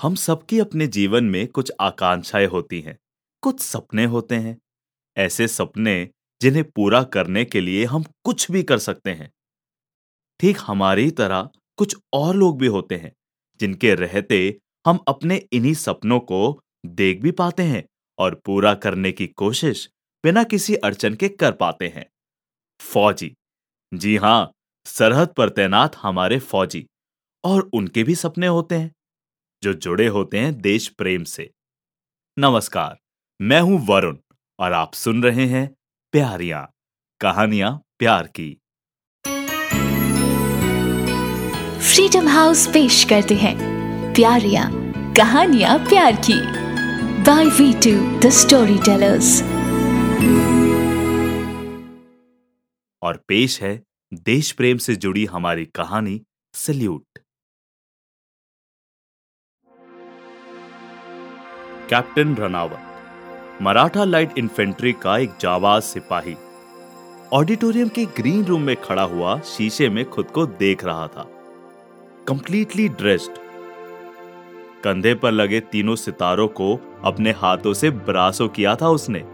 हम सबकी अपने जीवन में कुछ आकांक्षाएँ होती हैं, कुछ सपने होते हैं। ऐसे सपने जिन्हें पूरा करने के लिए हम कुछ भी कर सकते हैं। ठीक हमारी तरह कुछ और लोग भी होते हैं, जिनके रहते हम अपने इन्हीं सपनों को देख भी पाते हैं और पूरा करने की कोशिश बिना किसी अड़चन के कर पाते हैं। फौजी। जी हाँ, सरहद पर तैनात हमारे फौजी और उनके भी सपने होते हैं। जो जुड़े होते हैं देश प्रेम से। नमस्कार मैं हूँ वरुण और आप सुन रहे हैं प्यारियाँ कहानियाँ प्यार की। फ्रीडम हाउस पेश करते हैं प्यारियाँ कहानियाँ प्यार की। By we too the story tellers और पेश है देश प्रेम से जुड़ी हमारी कहानी salute. Captain Ranawat Maratha light infantry का एक जाबाज सिपाही। ऑडिटोरियम के ग्रीन रूम में खड़ा हुआ शीशे में खुद को देख रहा था। Completely dressed. कंधे पर लगे तीनों सितारों को अपने हाथों से ब्रासो किया था उसने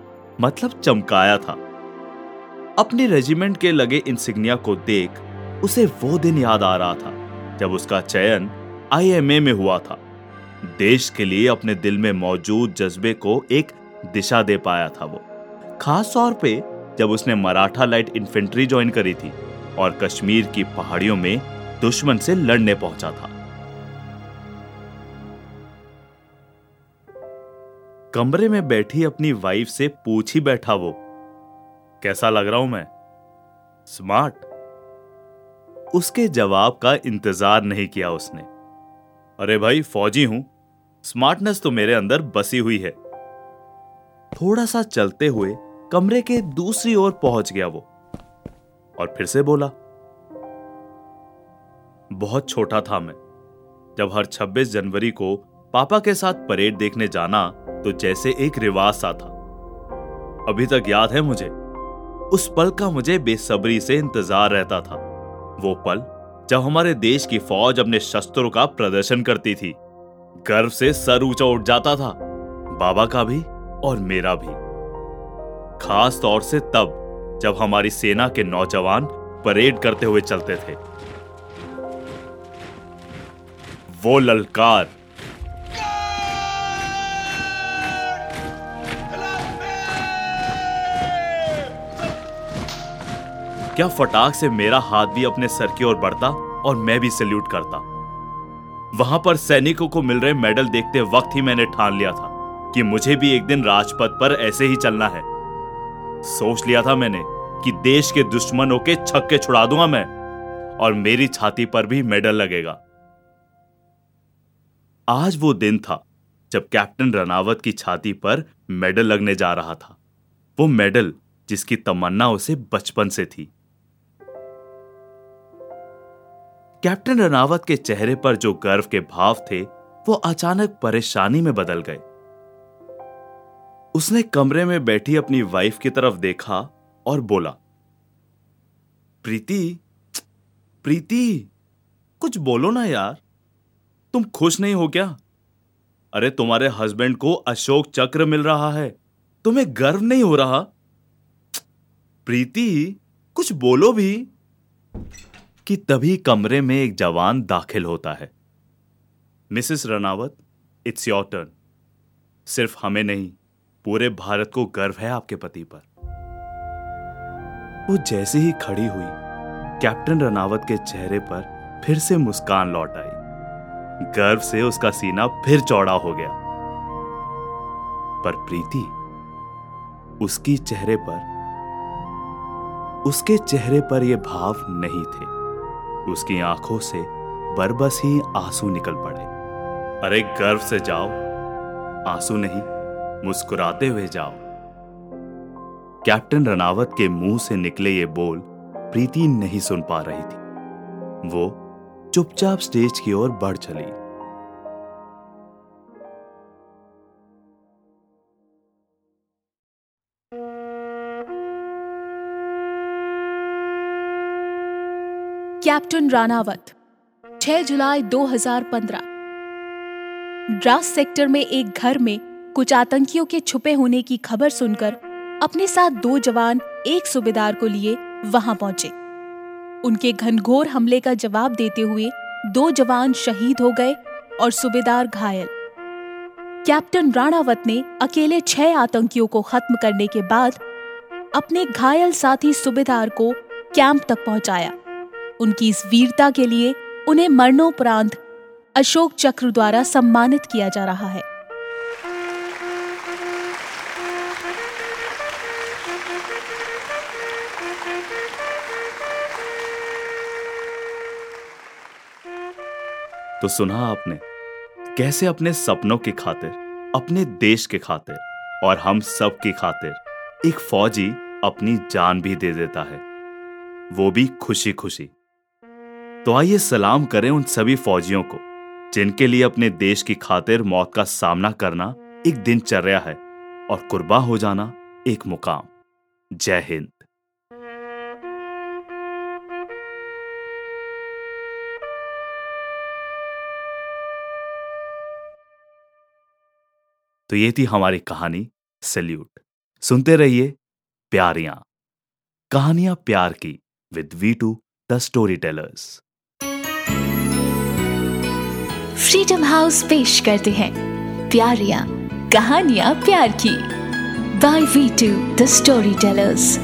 मतलब चमकाया था। अपने रेजिमेंट के लगे इंसिग्निया को देख उसे वो दिन याद आ रहा था, जब उसका चयन आईएमए में हुआ था। देश के लिए अपने दिल में मौजूद जज्बे को एक दिशा दे पाया था वो। खास तौर पे जब उसने मराठा लाइट इन्फेंट्री ज्वाइन करी थी और कश्मीर की पहाड़ियों में दुश्मन से लड़ने पहुँचा था। कमरे में बैठी अपनी वाइफ से पूछ ही बैठा वो, कैसा लग रहा हूँ मैं? स्मार्ट उसके जवाब का इंतज़ार नहीं किया उसने। अरे भाई, फौजी हूँ। स्मार्टनेस तो मेरे अंदर बसी हुई है। थोड़ा सा चलते हुए कमरे के दूसरी ओर पहुँच गया वो। और फिर से बोला, बहुत छोटा था मैं। जब हर 26 जनवरी को पापा के साथ परेड देखने जाना तो जैसे एक रिवाज सा था। अभी तक याद है मुझे, उस पल का मुझे बेसब्री से इंतज़ार रहता था। वो पल जब हमारे देश की फौज अपने शस्त्रों का प्रदर्शन करती थी, गर्व से सर ऊँचा उठ जाता था, बाबा का भी और मेरा भी। खास तौर से तब, जब हमारी सेना के नौजवान परेड करते हुए चलते थे। वो ललकार क्या फटाक से मेरा हाथ भी अपने सर की ओर बढ़ता और मैं भी सल्यूट करता? वहाँ पर सैनिकों को मिल रहे मेडल देखते वक्त ही मैंने ठान लिया था कि मुझे भी एक दिन राजपथ पर ऐसे ही चलना है। सोच लिया था मैंने कि देश के दुश्मनों के छक्के छुड़ा दूँगा मैं और मेरी छाती पर भी मेडल लगेगा। आज वो दिन था जब कैप्टन रनावत की छाती पर मेडल लगने जा रहा था। वो मेडल जिसकी तमन्ना उसे बचपन से थी। कैप्टन रनावत के चेहरे पर जो गर्व के भाव थे, वो अचानक परेशानी में बदल गए। उसने कमरे में बैठी अपनी वाइफ की तरफ़ देखा और बोला, प्रीति प्रीति, कुछ बोलो ना यार। तुम खुश नहीं हो क्या? अरे तुम्हारे हस्बैंड को अशोक चक्र मिल रहा है। तुम्हें गर्व नहीं हो रहा? प्रीति, कुछ बोलो भी। कि तभी कमरे में एक जवान दाखिल होता है। Mrs Ranawat it's your turn सिर्फ़ हमें नहीं, पूरे भारत को गर्व है आपके पति पर। वो जैसे ही खड़ी हुई, कैप्टन रनावत के चेहरे पर फिर से मुस्कान लौट आई। गर्व से उसका सीना फिर चौड़ा हो गया। पर प्रीति, उसकी चेहरे पर, उसके चेहरे पर यह भाव नहीं थे। उसकी आँखों से बरबस ही आँसू निकल पड़े। अरे गर्व से जाओ। आँसू नहीं, मुस्कुराते हुए जाओ। कैप्टन रनावत के मुँह से निकले ये बोल प्रीति नहीं सुन पा रही थी। वो चुपचाप स्टेज की ओर बढ़ चली। कैप्टन रानावत 6 जुलाई 2015 ड्रास सेक्टर में एक घर में कुछ आतंकियों के छुपे होने की खबर सुनकर अपने साथ दो जवान एक सूबेदार को लिए वहाँ पहुँचे। उनके घनघोर हमले का जवाब देते हुए दो जवान शहीद हो गए और सूबेदार घायल। कैप्टन राणावत ने अकेले छह आतंकियों को खत्म करने के बाद अपने घायल साथी सूबेदार को कैंप तक पहुँचाया। उनकी इस वीरता के लिए उन्हें मरणोपरांत अशोक चक्र द्वारा सम्मानित किया जा रहा है। तो सुना आपने, कैसे अपने सपनों की खातिर, अपने देश के खातिर और हम सब की खातिर एक फौजी अपनी जान भी दे देता है। वो भी खुशी खुशी तो आइए सलाम करें उन सभी फौजियों को, जिनके लिए अपने देश की खातिर मौत का सामना करना एक दिनचर्या है और कुर्बा हो जाना एक मुकाम। जय हिंद। तो ये थी हमारी कहानी, सल्यूट। सुनते रहिए प्यारियाँ। कहानियाँ प्यार की, with we too, the story tellers. Freedom house पेश करते हैं। प्यारिया, कहानियाँ प्यार की। By we too the story tellers